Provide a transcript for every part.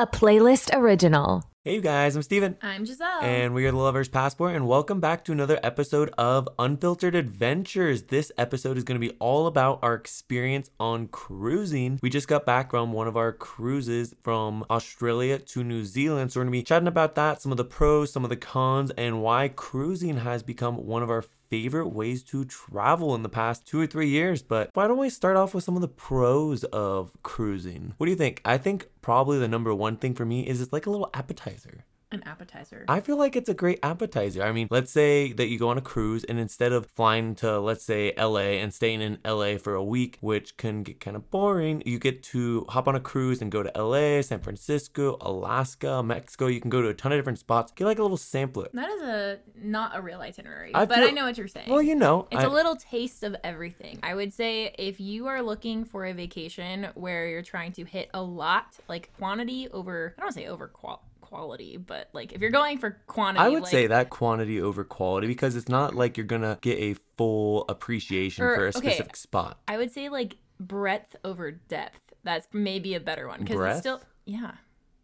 a playlist original. Hey, you guys, I'm Steven. I'm Giselle. And we are the Lover's Passport, and welcome back to another episode of Unfiltered Adventures. This episode is going to be all about our experience on cruising. We just got back from one of our cruises from Australia to New Zealand, so we're going to be chatting about that, some of the pros, some of the cons, and why cruising has become one of our favorite ways to travel in the past two or three years. But why don't we start off with some of the pros of cruising? What do you think? I think probably the number one thing for me is it's like a little appetizer. An appetizer. I feel like it's a great appetizer. I mean, let's say that you go on a cruise and instead of flying to, let's say, LA and staying in LA for a week, which can get kind of boring, you get to hop on a cruise and go to LA, San Francisco, Alaska, Mexico. You can go to a ton of different spots. Get like a little sampler. that is a not a real itinerary, I but feel- I know what you're saying. Well, you know, it's I- a little taste of everything. I would say if you are looking for a vacation where you're trying to hit a lot, like quantity over, I don't say over qual- quality, but like if you're going for quantity, I would like, say that quantity over quality because it's not like you're gonna get a full appreciation Or- for a okay. specific spot. I would say like breadth over depth. That's maybe a better one because it's still yeah.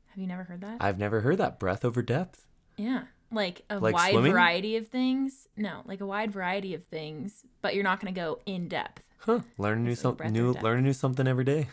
Have you never heard that? I've never heard that breadth over depth. Yeah. Like a Like wide swimming? variety of things. No, like a wide variety of things, but you're not going to go in depth. Huh? Learn new something new. Learn new something every day.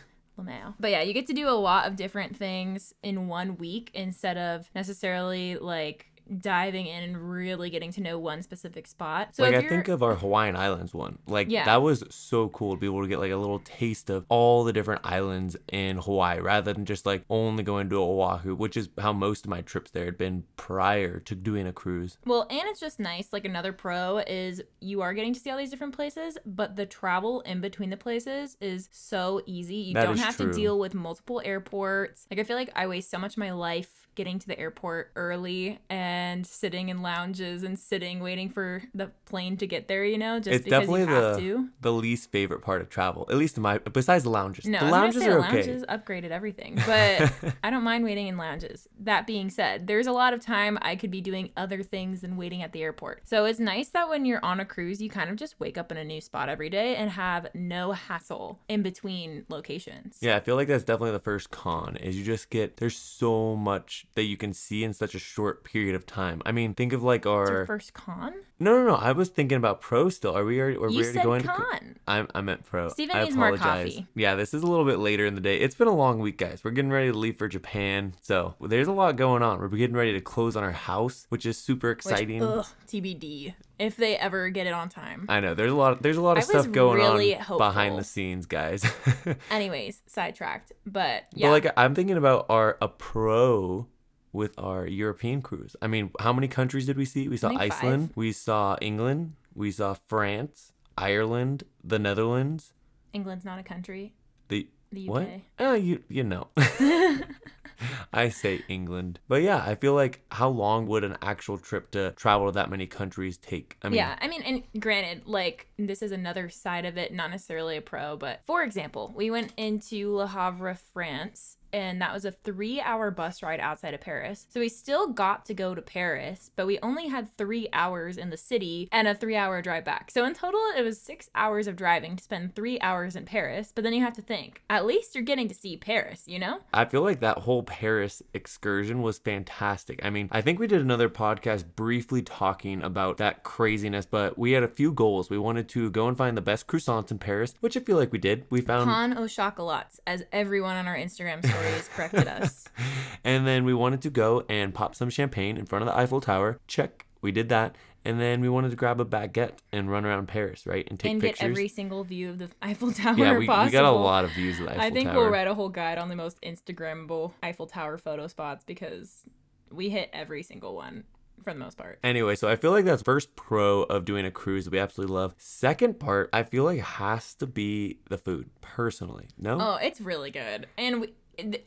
But yeah, you get to do a lot of different things in one week instead of necessarily like diving in and really getting to know one specific spot. So like I you're think of our Hawaiian Islands one. Like Yeah. that was so cool to be able to get like a little taste of all the different islands in Hawaii rather than just like only going to Oahu, which is how most of my trips there had been prior to doing a cruise. Well, and it's just nice. Like another pro is you are getting to see all these different places, but the travel in between the places is so easy. You That don't have true. to deal with multiple airports. Like I feel like I waste so much of my life getting to the airport early and sitting in lounges and sitting waiting for the plane to get there, you know, just it's because definitely you have the to. the least favorite part of travel, at least in my besides the lounges. No, the lounges say are the okay. lounges upgraded everything, but I don't mind waiting in lounges. That being said, there's a lot of time I could be doing other things than waiting at the airport. So it's nice that when you're on a cruise, you kind of just wake up in a new spot every day and have no hassle in between locations. Yeah, I feel like that's definitely the first con is you just get there's so much that you can see in such a short period of time. I mean, think of like our first con? No, no, no. I was thinking about pro still. Are we already are we You already said going to con. I I meant pro. Steven I needs more apologize. coffee. Yeah, this is a little bit later in the day. It's been a long week, guys. We're getting ready to leave for Japan. So, there's a lot going on. We're getting ready to close on our house, which is super Which, exciting. ugh, TBD. If they ever get it on time. I know. There's a lot there's a lot of stuff going really on behind the scenes, guys. Anyways, sidetracked. But yeah. But like I'm thinking about our a pro with our European cruise. I mean, how many countries did we see? We saw Iceland, five. we saw England, we saw France, Ireland, the Netherlands, England's not a country. the The UK. what? Oh, you you know. I say England. But yeah, I feel like how long would an actual trip to travel to that many countries take? I mean, yeah, I mean, and granted, like this is another side of it, not necessarily a pro, but for example, we went into Le Havre, France, and that was a three hour bus ride outside of Paris. So we still got to go to Paris, but we only had three hours in the city and a three hour drive back. So in total, it was six hours of driving to spend three hours in Paris. But then you have to think, at least you're getting to see Paris, you know? I feel like that whole Paris excursion was fantastic. I mean, I think we did another podcast briefly talking about that craziness, but we had a few goals. We wanted to go and find the best croissants in Paris, which I feel like we did. We found Pain au chocolats, as everyone on our Instagram corrected us. and then we wanted to go and pop some champagne in front of the Eiffel Tower. Check. We did that. And then we wanted to grab a baguette and run around Paris, right? And take and pictures. get every single view of the Eiffel Tower yeah, we, we got a lot of views of the Eiffel I think Tower. we'll write a whole guide on the most Instagrammable Eiffel Tower photo spots because we hit every single one for the most part. Anyway, so I feel like that's first pro of doing a cruise that we absolutely love. Second part, I feel like has to be the food, personally. No? Oh, it's really good. And we,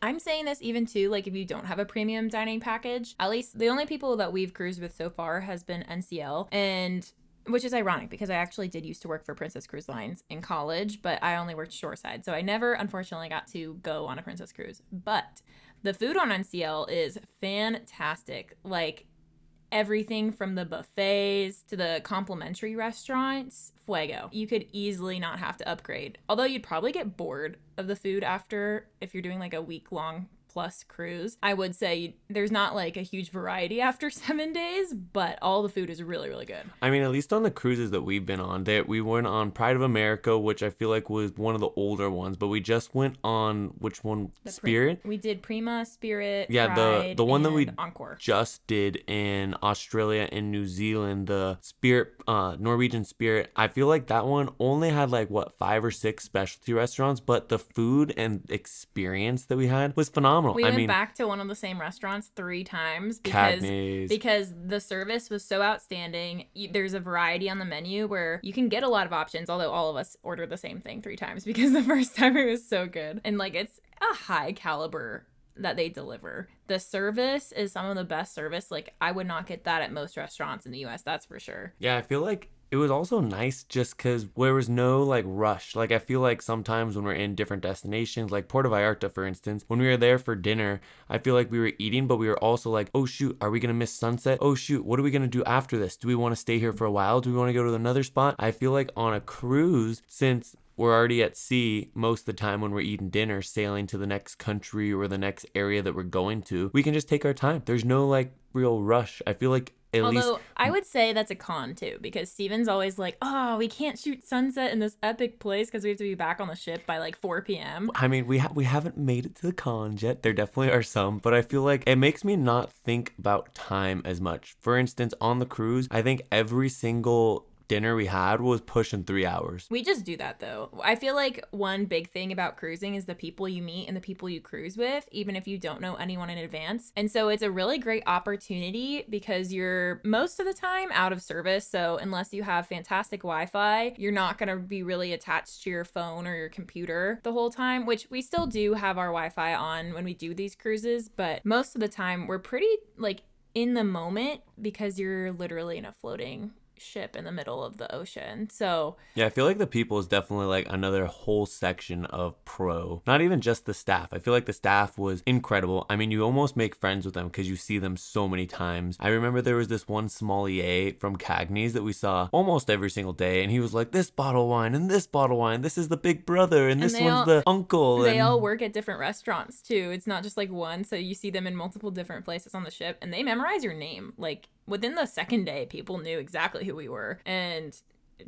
I'm saying this even too, like if you don't have a premium dining package, at least the only people that we've cruised with so far has been NCL. And which is ironic because I actually did used to work for Princess Cruise Lines in college, but I only worked shoreside. So I never unfortunately got to go on a Princess Cruise. But the food on NCL is fantastic. Like everything from the buffets to the complimentary restaurants, fuego. You could easily not have to upgrade. Although you'd probably get bored of the food after if you're doing like a week long plus cruise. I would say there's not like a huge variety after seven days, but all the food is really, really good. I mean, at least on the cruises that we've been on, that we went on Pride of America, which I feel like was one of the older ones, but we just went on which one? The Spirit. we did Prima, Spirit, Yeah, the- Pride, the one that we- Encore. just did in Australia and New Zealand, the Spirit, uh, Norwegian Spirit. I feel like that one only had like what five or six specialty restaurants, but the food and experience that we had was phenomenal. We I went mean, back to one of the same restaurants three times because because the service was so outstanding. There's a variety on the menu where you can get a lot of options. Although all of us ordered the same thing three times because the first time it was so good and like it's a high caliber that they deliver. The service is some of the best service. Like I would not get that at most restaurants in the U.S. That's for sure. Yeah, I feel like it was also nice just because there was no like rush. Like, I feel like sometimes when we're in different destinations, like Puerto Vallarta, for instance, when we were there for dinner, I feel like we were eating, but we were also like, oh shoot, are we to miss sunset? Oh shoot, what are we to do after this? Do we want to stay here for a while? Do we want to go to another spot? I feel like on a cruise, since we're already at sea most of the time when we're eating dinner, sailing to the next country or the next area that we're going to. We can just take our time. There's no like real rush. I feel like at Although least I would say that's a con too, because Steven's always like, "Oh, we can't shoot sunset in this epic place because we have to be back on the ship by like 4 p.m." I mean, we ha- we haven't made it to the cons yet. There definitely are some, but I feel like it makes me not think about time as much. For instance, on the cruise, I think every single dinner we had was pushing three hours. We just do that though. I feel like one big thing about cruising is the people you meet and the people you cruise with, even if you don't know anyone in advance. And so it's a really great opportunity because you're most of the time out of service. So unless you have fantastic Wi Fi, you're not going to be really attached to your phone or your computer the whole time, which we still do have our Wi Fi on when we do these cruises. But most of the time, we're pretty like in the moment because you're literally in a floating ship in the middle of the ocean. So Yeah, I feel like the people is definitely like another whole section of pro. Not even just the staff. I feel like the staff was incredible. I mean, you almost make friends with them because you see them so many times. I remember there was this one sommelier from Cagney's that we saw almost every single day, and he was like, "This bottle of wine and this bottle of wine. This is the big brother, and, this one's all- the uncle." they and... all work at different restaurants too. It's not just like one. So you see them in multiple different places on the ship and they memorize your name. Like within the second day, people knew exactly who we were. And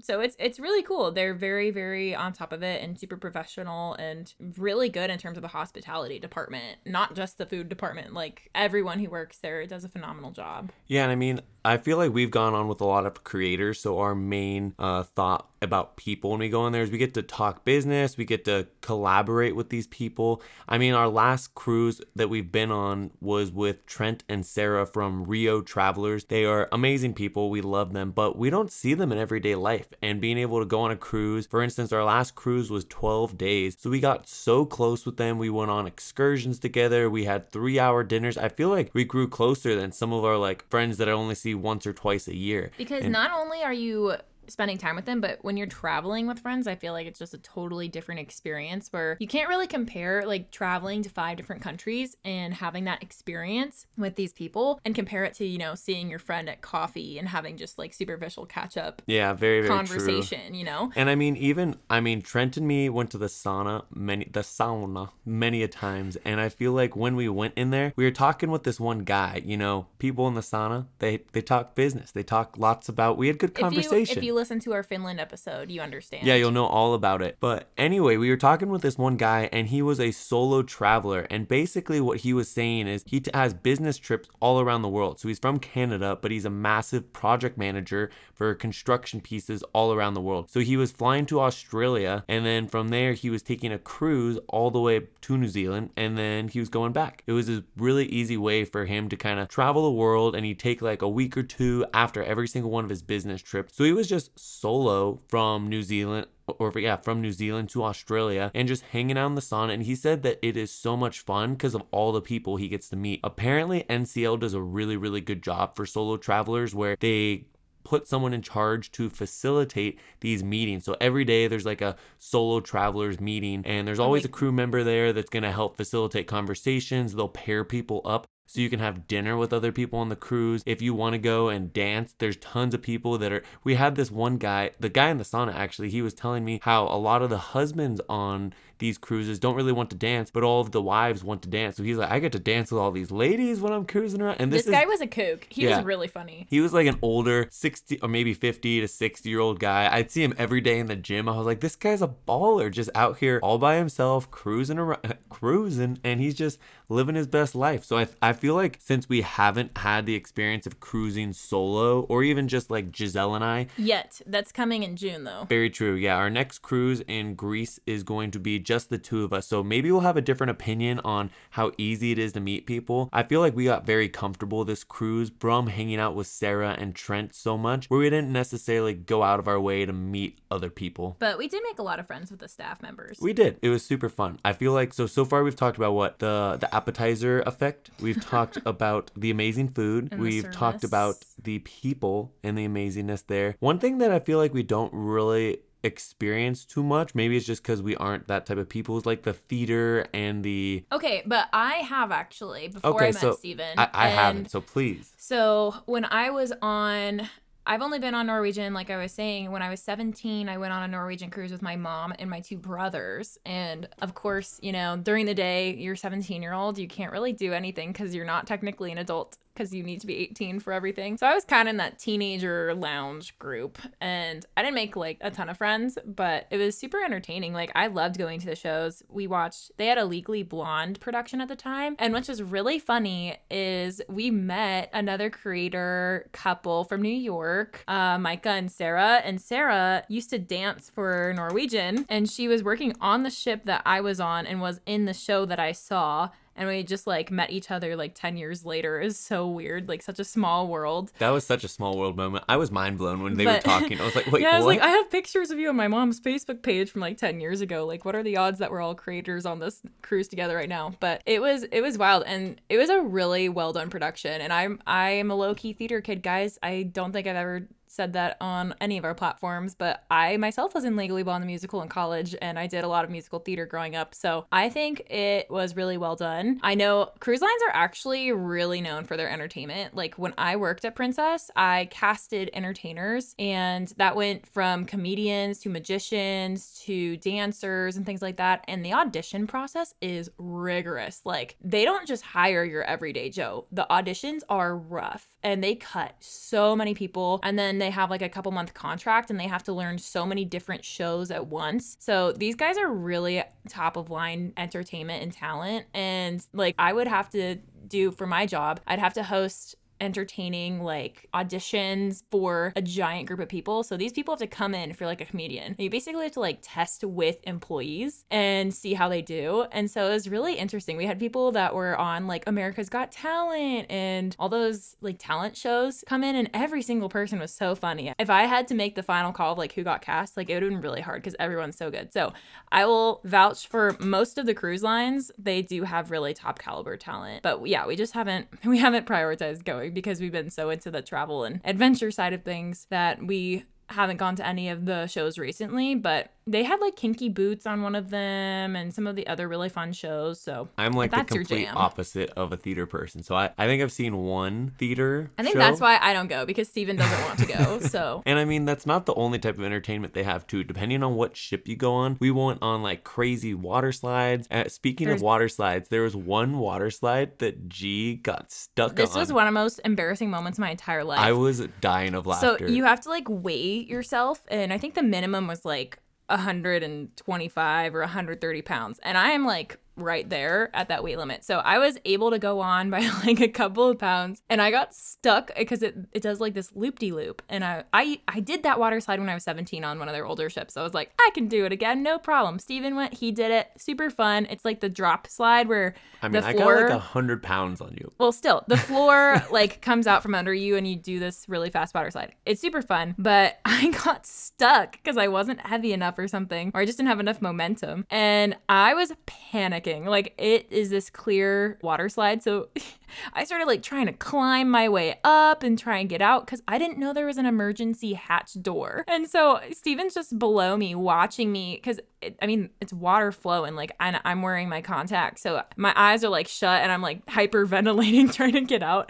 so it's it's really cool. They're very very on top of it and super professional and really good in terms of the hospitality department, not just the food department. Like everyone who works there does a phenomenal job. Yeah, and I mean, I feel like we've gone on with a lot of creators, so our main uh, thought about people when we go in there is we get to talk business, we get to collaborate with these people. I mean, our last cruise that we've been on was with Trent and Sarah from Rio Travelers. They are amazing people, we love them, but we don't see them in everyday life. And being able to go on a cruise, for instance, our last cruise was 12 days, so we got so close with them. We went on excursions together, we had three hour dinners. I feel like we grew closer than some of our like friends that I only see once or twice a year. Because And- not only are you spending time with them, but when you're traveling with friends, I feel like it's just a totally different experience where you can't really compare like traveling to five different countries and having that experience with these people and compare it to, you know, seeing your friend at coffee and having just like superficial catch up Yeah, very, very true. conversation, you know? And I mean, even I mean, Trent and me went to the sauna many, the sauna many a times, and I feel like when we went in there, we were talking with this one guy. You know, people in the sauna, they they talk business, they talk lots about. We had good If you conversation. if you listen to our Finland episode, you understand. Yeah, you'll know all about it. But anyway, we were talking with this one guy, and he was a solo traveler. And basically, what he was saying is he t- has business trips all around the world. So he's from Canada, but he's a massive project manager for construction pieces all around the world. So he was flying to Australia, and then from there, he was taking a cruise all the way to New Zealand, and then he was going back. It was a really easy way for him to kind of travel the world, and he'd take like a week or two after every single one of his business trips. So he was just solo from New Zealand or yeah, from New Zealand to Australia and just hanging out in the sauna. And he said that it is so much fun because of all the people he gets to meet. Apparently, NCL does a really, really good job for solo travelers where they put someone in charge to facilitate these meetings. So every day there's like a solo travelers meeting and there's always a crew member there that's going to help facilitate conversations. They'll pair people up so you can have dinner with other people on the cruise. If you want to go and dance, there's tons of people that are. We had this one guy, the guy in the sauna actually, he was telling me how a lot of the husbands on these cruises don't really want to dance, but all of the wives want to dance. So he's like, I get to dance with all these ladies when I'm cruising around. And this, This is guy was a kook. He Yeah. was really funny. he was like an older 60 or maybe 50 to 60 year old guy. I'd see him every day in the gym. I was like, this guy's a baller just out here all by himself, cruising around, cruising, and he's just living his best life. So I, I feel like since we haven't had the experience of cruising solo or even just like Giselle and I, Yet that's coming in June though. very true. Yeah, our next cruise in Greece is going to be just the two of us. So maybe we'll have a different opinion on how easy it is to meet people. I feel like we got very comfortable this cruise, Brum hanging out with Sarah and Trent so much, where we didn't necessarily go out of our way to meet other people. But we did make a lot of friends with the staff members. We did. It was super fun. I feel like so so far we've talked about what the the appetizer effect. We've talked about the amazing food. And we've talked about the people and the amazingness there. One thing that I feel like we don't really experience too much, maybe it's just because we aren't that type of people, is like the theater and the. Okay, but I have actually before Okay, I met so Steven. I, I haven't. So please. So when I was on, I've only been on Norwegian, like I was saying, when I was 17, I went on a Norwegian cruise with my mom and my two brothers. And of course, you know, during the day, you're 17 year old, you can't really do anything because you're not technically an adult because you need to be 18 for everything. So I was kind of in that teenager lounge group and I didn't make like a ton of friends, but it was super entertaining. Like I loved going to the shows. We watched, they had a Legally Blonde production at the time. And which was really funny is we met another creator couple from New York, uh, Micah and Sarah. And Sarah used to dance for Norwegian and she was working on the ship that I was on and was in the show that I saw and we just like met each other like 10 years later is so weird like such a small world That was such a small world moment. I was mind blown when they But- were talking. I was like, wait, yeah, I was what? like, I have pictures of you on my mom's Facebook page from like ten years ago. Like, what are the odds that we're all creators on this cruise together right now? But it was it was wild, and it was a really well done production. And I'm I'm a low key theater kid, guys. I don't think I've ever said that on any of our platforms, but I myself was in Legally Blonde the musical in college, and I did a lot of musical theater growing up. So I think it was really well done. I know cruise lines are actually really known for their entertainment. Like when I worked at Princess, I casted entertainers, and that went from comedians to magicians to dancers and things like that. And the audition process is rigorous. Like they don't just hire your everyday Joe, the auditions are rough and they cut so many people and then they have like a couple month contract and they have to learn so many different shows at once. So these guys are really top of line entertainment and talent and like i would have to do for my job i'd have to host entertaining like auditions for a giant group of people. So these people have to come in if you're like a comedian. You basically have to like test with employees and see how they do. And so it was really interesting. We had people that were on like America's Got Talent and all those like talent shows come in and every single person was so funny. If I had to make the final call of like who got cast, like it would have been really hard because everyone's so good. So I will vouch for most of the cruise lines. They do have really top caliber talent. But yeah, we just haven't we haven't prioritized going because we've been so into the travel and adventure side of things that we haven't gone to any of the shows recently, but they had like Kinky Boots on one of them and some of the other really fun shows. So I'm like the complete jam. opposite of a theater person. So I, I think I've seen one theater. I think show. that's why I don't go because Steven doesn't want to go. So And I mean, that's not the only type of entertainment they have, too. Depending on what ship you go on, we went on like crazy water slides. Uh, speaking There's- of water slides, there was one water slide that G got stuck this on. This was one of the most embarrassing moments of my entire life. I was dying of laughter. So you have to like weigh yourself, and I think the minimum was like 125 or 130 pounds, and I am like right there at that weight limit. So I was able to go on by like a couple of pounds, and I got stuck because it it does like this loop de loop, and I I I did that water slide when I was 17 on one of their older ships. So I was like, I can do it again, no problem. Steven went, he did it, super fun. It's like the drop slide where I mean, the I got like a hundred pounds on you. Well, still, the floor like comes out from under you and you do this really fast water slide. It's super fun, but I got stuck because I wasn't heavy enough or something, or I just didn't have enough momentum. And I was panicking. Like, it is this clear water slide. So I started like trying to climb my way up and try and get out because I didn't know there was an emergency hatch door. And so Steven's just below me watching me because I mean, it's water flowing. Like, and I'm wearing my contacts. So my eyes are like shut and I'm like hyperventilating trying to get out.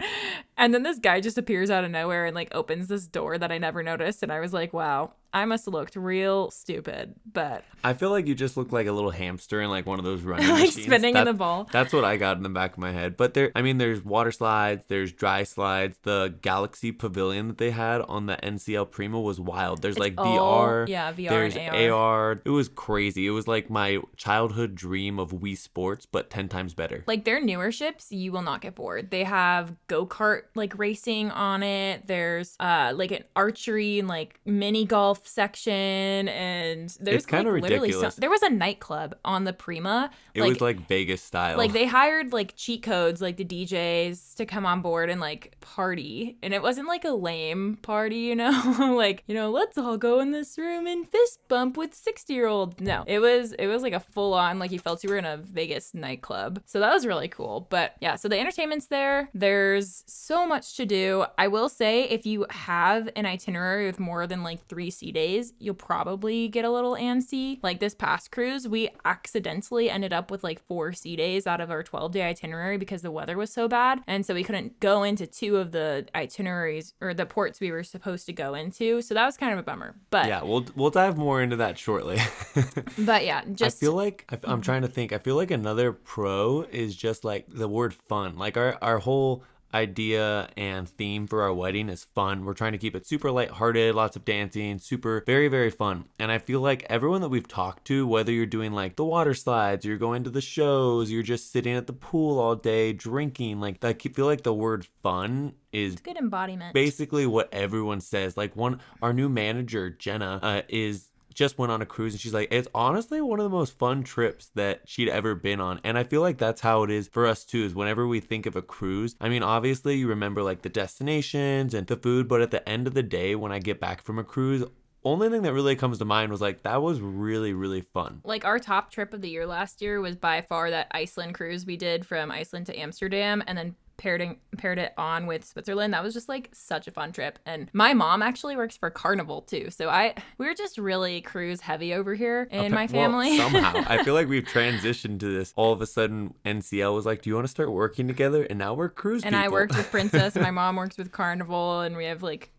And then this guy just appears out of nowhere and like opens this door that I never noticed. And I was like, wow, I must have looked real stupid, but I feel like you just look like a little hamster in like one of those running like machines. spinning in That- the ball. That's what I got in the back of my head. But there, I mean, there's water slides, there's dry slides. The Galaxy Pavilion that they had on the NCL Prima was wild. There's like all- VR. yeah, VR There's and AR. It was crazy. It was like my childhood dream of Wii Sports, but 10 times better. Like their newer ships, you will not get bored. They have go kart like racing on it. There's uh like an archery and like mini golf section, and there's kinda like, literally. Some, there was a nightclub on the Prima. It was like Vegas style. like they hired like cheat codes like the DJs to come on board and like party and it wasn't like a lame party you know like you know let's all go in this room and fist bump with 60 year old no it was it was like a full on like you felt you were in a Vegas nightclub so that was really cool but yeah so the entertainment's there there's so much to do I will say if you have an itinerary with more than like three days you'll probably get a little antsy like this past cruise we accidentally ended up with like four sea days out of our 12 day itinerary because the weather was so bad and so we couldn't go into two of the itineraries or the ports we were supposed to go into so that was kind of a bummer but yeah, we'll we'll dive more into that shortly. but yeah just I feel like I'm mm-hmm. trying to think. I feel like another pro is just like the word fun. Like our our whole idea and theme for our wedding is fun. We're trying to keep it super lighthearted, lots of dancing, super very very fun. And I feel like everyone that we've talked to, whether you're doing like the water slides, you're going to the shows, you're just sitting at the pool all day drinking, like I feel like the word fun is good embodiment basically what everyone says. Like one, our new manager Jenna uh, is just went on a cruise and she's like, it's honestly one of the most fun trips that she'd ever been on. And I feel like that's how it is for us too. Is whenever we think of a cruise, I mean, obviously you remember like the destinations and the food, but at the end of the day, when I get back from a cruise. Only thing that really comes to mind was like that was really really fun. like our top trip of the year last year was by far that Iceland cruise we did from Iceland to Amsterdam and then paired, in- paired it on with Switzerland. That was just like such a fun trip. And my mom actually works for Carnival too. So I we're just really cruise heavy over here in my Well, family. somehow, I feel like we've transitioned to this. All of a sudden, NCL was like, "Do you want to start working together?" And now we're cruise and I people. worked with Princess, my mom works with Carnival, and we have like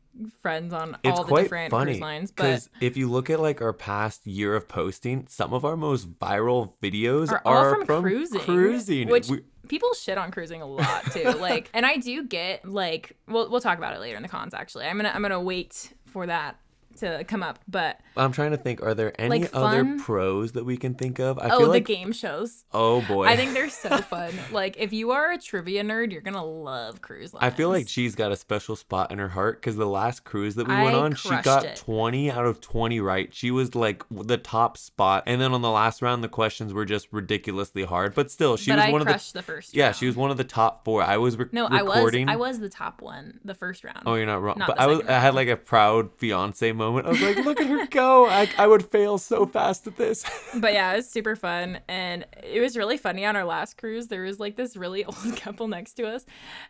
friends on it's all the different funny cruise lines. But because if you look at like our past year of posting, some of our most viral videos are are, all from, cruising. Cruising, which We- people shit on cruising a lot too. like, and I do get like, we'll we'll talk about it later in the cons. Actually, I'm gonna I'm gonna wait for that to come up. But I'm trying to think. Are there any Like, other pros that we can think of? I oh, feel the like game shows. oh boy, I think they're so fun. like, if you are a trivia nerd, you're gonna love cruise lines. I feel like she's got a special spot in her heart because the last cruise that we went I on, she got it. 20 out of 20 right. She was like the top spot. And then on the last round, the questions were just ridiculously hard. But still, she but was I one of the. the, first. Yeah, round. she was one of the top four. I was re- No, I was. I was the top one the first round. Oh, you're not wrong. Not but I was second I had like a proud fiance moment. I was like, look at her go. I, I would fail so fast at this. but yeah, it was super fun. And it was really funny on our last cruise. There was like this really old couple next to us.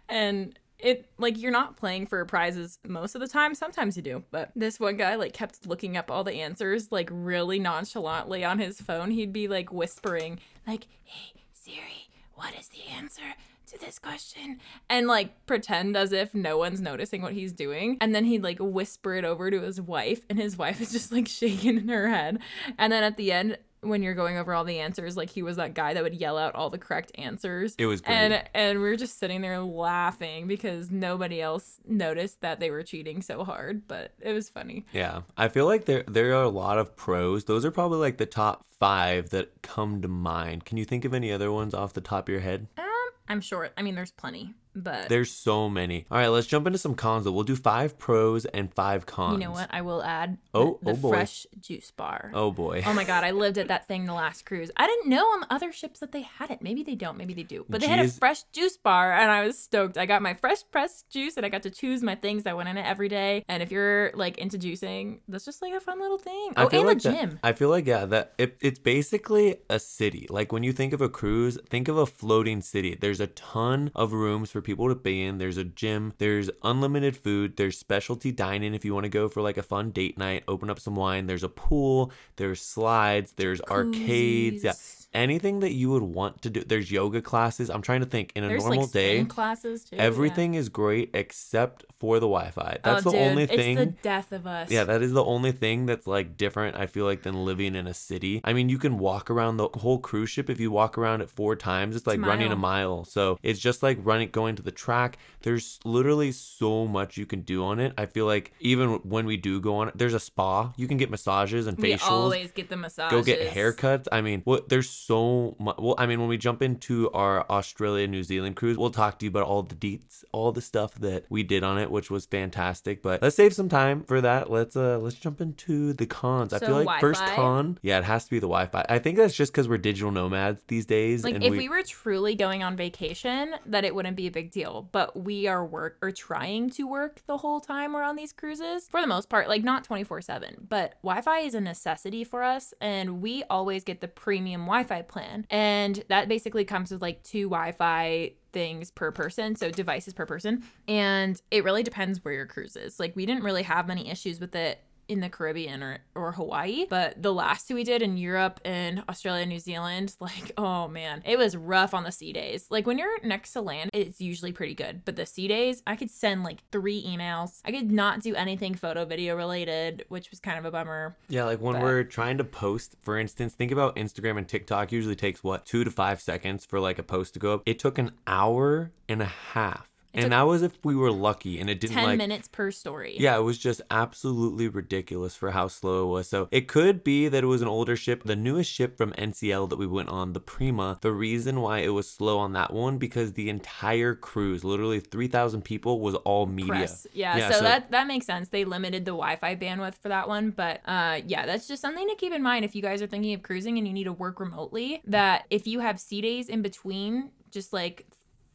And it like you're not playing for prizes most of the time. Sometimes you do. But this one guy like kept looking up all the answers like really nonchalantly on his phone. He'd be like whispering, like, hey Siri, what is the answer? To this question, and like pretend as if no one's noticing what he's doing, and then he'd like whisper it over to his wife, and his wife is just like shaking in her head. And then at the end, when you're going over all the answers, like he was that guy that would yell out all the correct answers. It was great. And and we were just sitting there laughing because nobody else noticed that they were cheating so hard, but it was funny. yeah, I feel like there there are a lot of pros. Those are probably like the top five that come to mind. Can you think of any other ones off the top of your head? Um, I'm sure. I mean, there's plenty, but There's so many. All right, let's jump into some cons. Though. We'll do five pros and five cons. you know what? I will add Oh, the, the oh boy. fresh juice bar. Oh boy. Oh my god, I lived at that thing the last cruise. I didn't know on other ships that they had it. Maybe they don't, maybe they do. But they had a fresh juice bar and I was stoked. I got my fresh pressed juice and I got to choose my things that went in it every day. And if you're like into juicing, that's just like a fun little thing. Oh, and like the that- gym. I feel like yeah, that it, it's basically a city. Like when you think of a cruise, think of a floating city. There's a ton of rooms for people to be in. There's a gym. There's unlimited food. There's specialty dining if you want to go for like a fun date night. Open up some wine. There's a pool. There's slides. There's arcades. Yeah. Anything that you would want to do. There's yoga classes. I'm trying to think in a There's normal like day. classes too. yeah. Everything is great except for the Wi-Fi. That's oh, the dude, only thing. It's the death of us. Yeah, that is the only thing that's like different, I feel like, than living in a city. I mean, you can walk around the whole cruise ship. If you walk around it four times, it's like a running a mile. mile. So it's just like running, going to the track. There's literally so much you can do on it. I feel like even when we do go on it, there's a spa. You can get massages and facials. we always get the massages. Go get haircuts. I mean, what there's so much. Well, I mean, when we jump into our Australia New Zealand cruise, we'll talk to you about all the deets, all the stuff that we did on it, which was fantastic. But let's save some time for that. Let's uh let's jump into the cons. I feel like first Wi-Fi? con, yeah, it has to be the Wi-Fi. I think that's just because we're digital nomads these days. Like if we, were truly going on vacation, that it wouldn't be a big deal. But we are work or trying to work the whole time we're on these cruises. For the most part, like not 24/7, but Wi-Fi is a necessity for us and we always get the premium Wi-Fi plan. And that basically comes with like two Wi-Fi things per person, so devices per person. And it really depends where your cruise is. Like we didn't really have many issues with it in the Caribbean or, or Hawaii. But the last two we did in Europe and Australia, New Zealand, like, oh man, it was rough on the sea days. Like when you're next to land, it's usually pretty good. But the sea days, I could send like three emails. I could not do anything photo video related, which was kind of a bummer. Yeah, like when But- we're trying to post, for instance, think about Instagram and TikTok usually takes what, two to five seconds for like a post to go up. It took an hour and a half. And that was if we were lucky and it didn't 10 like minutes per story. Yeah, it was just absolutely ridiculous for how slow it was. So it could be that it was an older ship. The newest ship from NCL that we went on, the Prima, the reason why it was slow on that one because the entire cruise, literally 3,000 people, was all media. press. Yeah, so, that that makes sense. They limited the Wi-Fi bandwidth for that one, but uh, yeah, that's just something to keep in mind if you guys are thinking of cruising and you need to work remotely. That if you have sea days in between, just like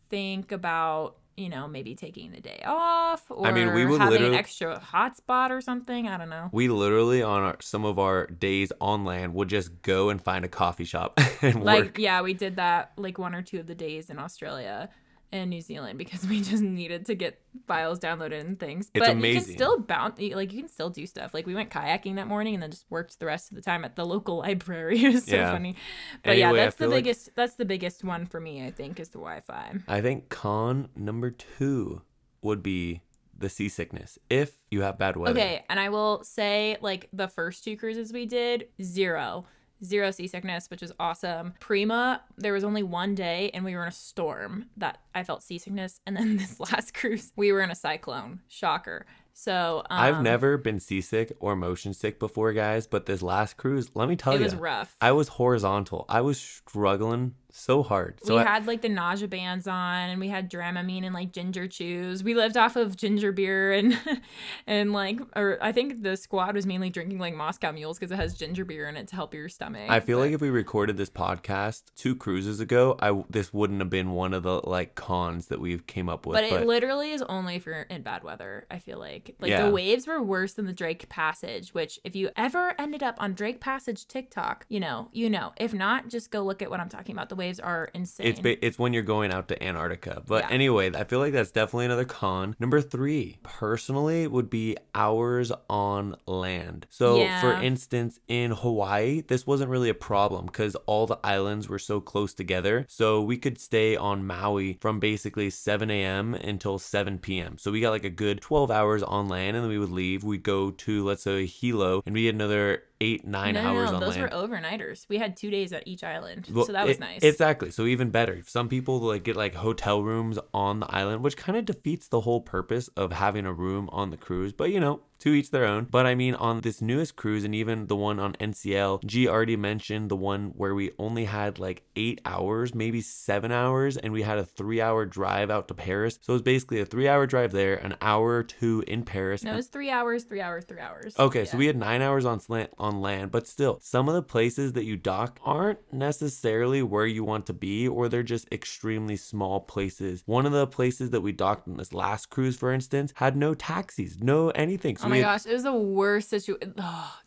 think about you know maybe taking the day off or I mean, we would having an extra hotspot or something. I don't know. we literally on our, some of our days on land would just go and find a coffee shop and Like work. yeah, we did that like one or two of the days in Australia and New Zealand because we just needed to get files downloaded and things. It's but you can still bounce like you can still do stuff. Like we went kayaking that morning and then just worked the rest of the time at the local library. It was so Yeah. funny. But yeah, Anyway, I that's the feel like- biggest that's the biggest one for me, I think, is the Wi-Fi. I think con number two would be the seasickness if you have bad weather. Okay, and I will say like the first two cruises we did, zero. Zero seasickness, which was awesome. Prima, there was only one day and we were in a storm that I felt seasickness. And then this last cruise, we were in a cyclone. Shocker. So um, I've never been seasick or motion sick before, guys, but this last cruise, let me tell you, It was rough. I was horizontal. I was struggling so hard. So we I, had like the nausea bands on and we had Dramamine and like ginger chews. We lived off of ginger beer and and like or I think the squad was mainly drinking like Moscow mules because it has ginger beer in it to help your stomach. I feel But- like if we recorded this podcast two cruises ago, I this wouldn't have been one of the like cons that we've came up with. But it literally is only if you're in bad weather, I feel like. Like Yeah. the waves were worse than the Drake Passage, which if you ever ended up on Drake Passage TikTok, you know, you know. If not, just go look at what I'm talking about. The waves are insane. It's ba- it's when you're going out to Antarctica. But Yeah. anyway, I feel like that's definitely another con. Number three, personally, would be hours on land. So for instance, in Hawaii, this wasn't really a problem because all the islands were so close together. So we could stay on Maui from basically 7 a.m. until 7 p.m. So we got like a good 12 hours on land, and then we would leave. We'd go to let's say Hilo, and we had another eight nine no, no, hours no, on those land. were overnighters. We had two days at each island, Well, so that was it- nice. Exactly. So even better. Some people like get like hotel rooms on the island, which kind of defeats the whole purpose of having a room on the cruise. But you know, to each their own. But I mean, on this newest cruise and even the one on NCL, G already mentioned the one where we only had like eight hours, maybe seven hours, and we had a three hour drive out to Paris. So it was basically a three hour drive there, an hour or two in Paris. no, it was three hours, three hours, three hours. Okay, so we had nine hours on slant on land, but still, some of the places that you dock aren't necessarily where you want to be, or they're just extremely small places. One of the places that we docked on this last cruise, for instance, had no taxis, no anything. So Oh my had- gosh, it was the worst situation.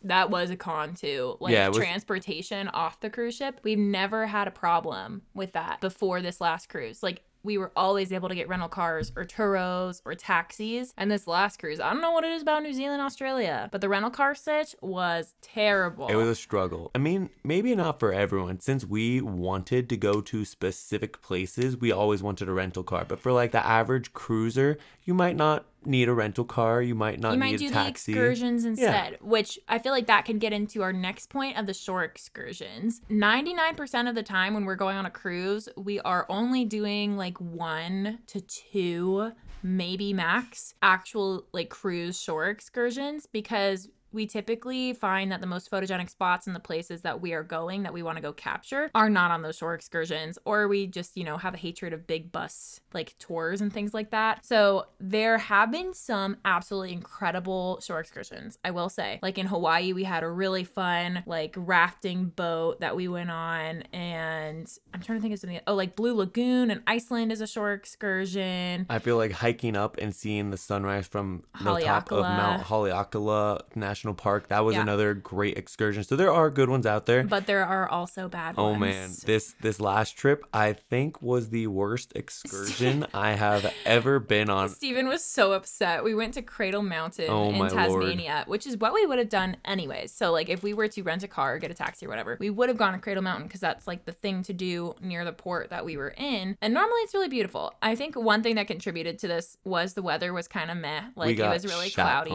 that was a con too. Like Yeah, was- transportation off the cruise ship. We've never had a problem with that before this last cruise. Like we were always able to get rental cars or turos or taxis. And this last cruise, I don't know what it is about New Zealand, Australia, but the rental car sitch was terrible. It was a struggle. I mean, maybe not for everyone. Since we wanted to go to specific places, we always wanted a rental car. But for like the average cruiser, you might not need a rental car. You might not you need might a do the excursions instead, which I feel like that can get into our next point of the shore excursions. 99% of the time when we're going on a cruise, we are only doing like one to two, maybe max, actual like cruise shore excursions because we typically find that the most photogenic spots and the places that we are going that we want to go capture are not on those shore excursions or we just you know have a hatred of big bus like tours and things like that. So there have been some absolutely incredible shore excursions i will say. Like in hawaii we had a really fun like rafting boat that we went on and i'm trying to think of something oh like blue lagoon in iceland is a shore excursion. I feel like hiking up and seeing the sunrise from the top of Mount Haleakala National Park. That was Yeah. another great excursion. So there are good ones out there. but there are also bad Oh ones man, this this last trip I think was the worst excursion I have ever been on. Steven was so upset. We went to Cradle Mountain Oh, in my lord. Tasmania, which is what we would have done anyways. So, like, if we were to rent a car or get a taxi or whatever, we would have gone to Cradle Mountain because that's like the thing to do near the port that we were in. And normally it's really beautiful. I think one thing that contributed to this was the weather was kind of meh. Like, it was really cloudy.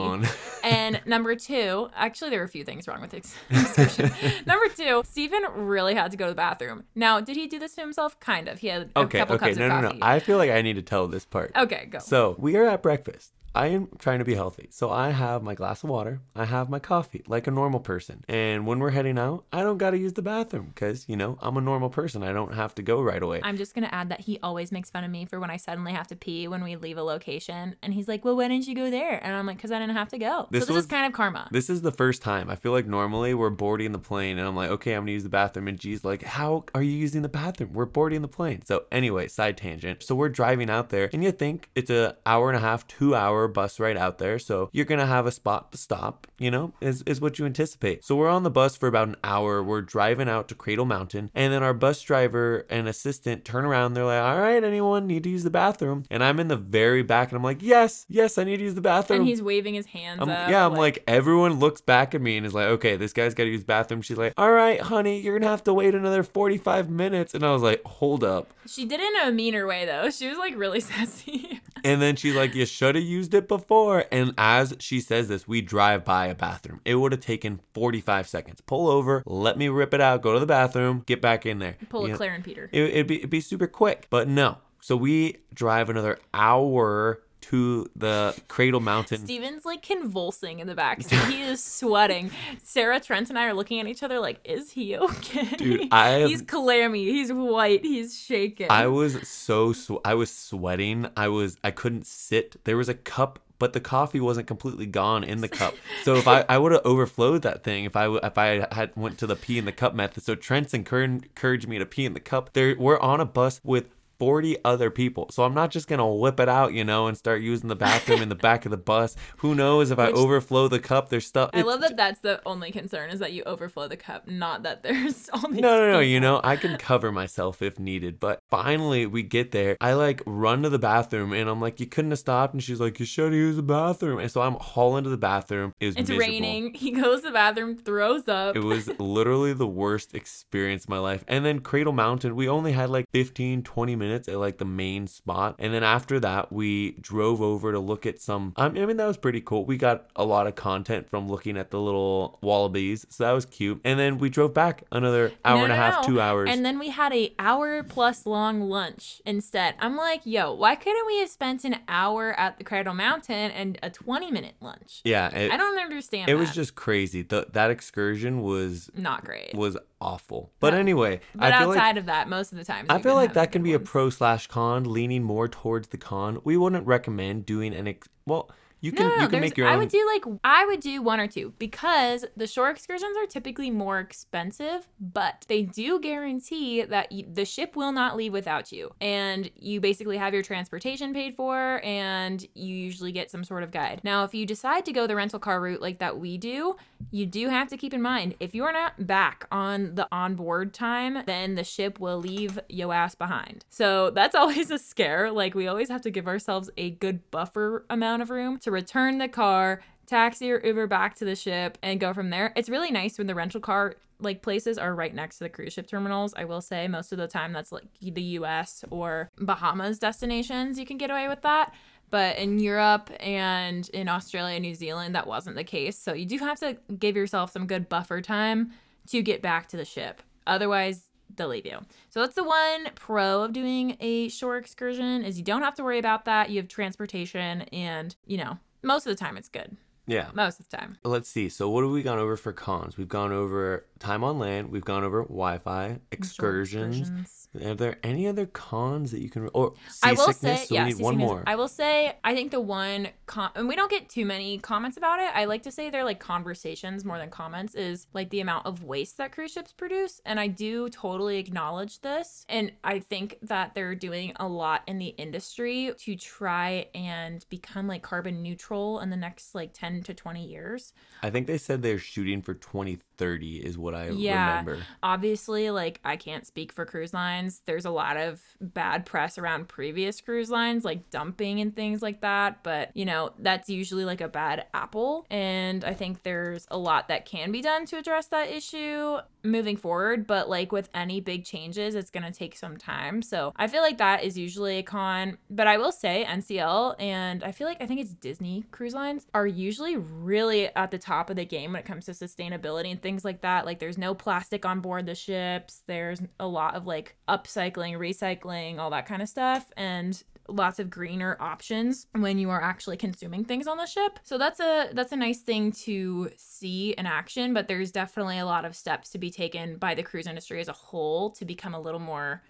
And number two, actually, there were a few things wrong with this excursion. number two, Steven really had to go to the bathroom. Now, did he do this to himself? Kind of. He had a okay, couple okay, cups no, of no, no. coffee. I feel like I need to tell this part. okay, go. So we are at breakfast. I am trying to be healthy. So I have my glass of water, I have my coffee like a normal person. And when we're heading out, I don't got to use the bathroom because, you know, I'm a normal person. I don't have to go right away. I'm just gonna add that he always makes fun of me for when I suddenly have to pee when we leave a location, and he's like, "Well, why didn't you go there?" And I'm like, "Cause I didn't have to go." This so this was- is kind of karma. This is the first time. I feel like normally we're boarding the plane and I'm like, okay, I'm gonna use the bathroom. And G's like, how are you using the bathroom? We're boarding the plane. So anyway, side tangent. So we're driving out there and you think it's a hour and a half, two hour bus ride out there. So you're gonna have a spot to stop, you know, is, is what you anticipate. So we're on the bus for about an hour. We're driving out to Cradle Mountain. And then our bus driver and assistant turn around. They're like, all right, anyone need to use the bathroom? And I'm in the very back and I'm like, yes, yes, I need to use the bathroom. and he's waving his hands I'm- up. yeah, I'm like, everyone looks back at me and is like, okay, this guy's got to use the bathroom. She's like, all right, honey, you're gonna have to wait another 45 minutes. And I was like, hold up. she did it in a meaner way though. She was like really sassy. And then she's like, you should have used it before. And as she says this, we drive by a bathroom. It would have taken 45 seconds. Pull over, let me rip it out, go to the bathroom, get back in there. Pull You a know, Claire and Peter. It, it'd, be, it'd be super quick, but no. So we drive another hour to the Cradle Mountain. Steven's like convulsing in the back seat. He is sweating. Sarah, Trent, and I are looking at each other like, is he okay? Dude, I He's clammy. He's white. He's shaking. I was so sw- I was sweating. I was I couldn't sit. There was a cup, but the coffee wasn't completely gone in the cup. So if I, I would have overflowed that thing if I if I had went to the pee in the cup method. So Trent's encouraged encouraged me to pee in the cup. There we're on a bus with 40 other people. So I'm not just going to whip it out, you know, and start using the bathroom in the back of the bus. Who knows if I Which- overflow the cup, there's stuff. I it's love that that's the only concern is that you overflow the cup, not that there's all these No, no, no. You know, I can cover myself if needed. But finally, we get there. I like run to the bathroom and I'm like, you couldn't have stopped. And she's like, you should have used the bathroom. And so I'm hauling to the bathroom. It was It's miserable. raining. He goes to the bathroom, throws up. It was literally the worst experience of my life. And then Cradle Mountain, we only had like 15, 20 minutes at like the main spot. And then after that, we drove over to look at some. I mean, that was pretty cool. We got a lot of content from looking at the little wallabies. So that was cute. And then we drove back another hour No, and a no, half, no. two hours. And then we had a hour plus long lunch instead. I'm like, yo, why couldn't we have spent an hour at the Cradle Mountain and a 20 minute lunch? yeah. It, I don't understand. it was just crazy. The, that excursion was not great. was awful. But No. anyway, But I feel outside like of that, most of the time, I feel like that can be a pro slash con, leaning more towards the con. We wouldn't recommend doing an ex- well. You can no, no, you can make your own. I would do like I would do one or two because the shore excursions are typically more expensive, but they do guarantee that y the ship will not leave without you, and you basically have your transportation paid for, and you usually get some sort of guide. Now, if you decide to go the rental car route like that we do, you do have to keep in mind if you are not back on the onboard time, then the ship will leave yo ass behind. So that's always a scare. Like we always have to give ourselves a good buffer amount of room to return the car, taxi or Uber back to the ship, and go from there. It's really nice when the rental car like places are right next to the cruise ship terminals. I will say most of the time that's like the US or Bahamas destinations you can get away with that. But in Europe and in Australia, New Zealand, that wasn't the case. So you do have to give yourself some good buffer time to get back to the ship. Otherwise, they'll leave you. So that's the one pro of doing a shore excursion is you don't have to worry about that. You have transportation and, you know, most of the time it's good. yeah. Most of the time. Let's see. So what have we gone over for cons? We've gone over time on land. We've gone over Wi-Fi, excursions. excursions. Are there any other cons that you can? Or I will say, so yeah, one more. I will say, I think the one, com- and we don't get too many comments about it. I like to say they're like conversations more than comments, is like the amount of waste that cruise ships produce. And I do totally acknowledge this. And I think that they're doing a lot in the industry to try and become like carbon neutral in the next like 10 to 20 years. I think they said they're shooting for 2030 is what I Yeah. remember. Obviously, like I can't speak for cruise lines. There's a lot of bad press around previous cruise lines, like dumping and things like that. But, you know, that's usually like a bad apple. And I think there's a lot that can be done to address that issue moving forward. But, like with any big changes, it's going to take some time. So I feel like that is usually a con. But I will say NCL and I feel like I think it's Disney cruise lines are usually really at the top of the game when it comes to sustainability and things like that. Like there's no plastic on board the ships. There's a lot of like upcycling, recycling, all that kind of stuff. And lots of greener options when you are actually consuming things on the ship. So that's a that's a nice thing to see in action, but there's definitely a lot of steps to be taken by the cruise industry as a whole to become a little more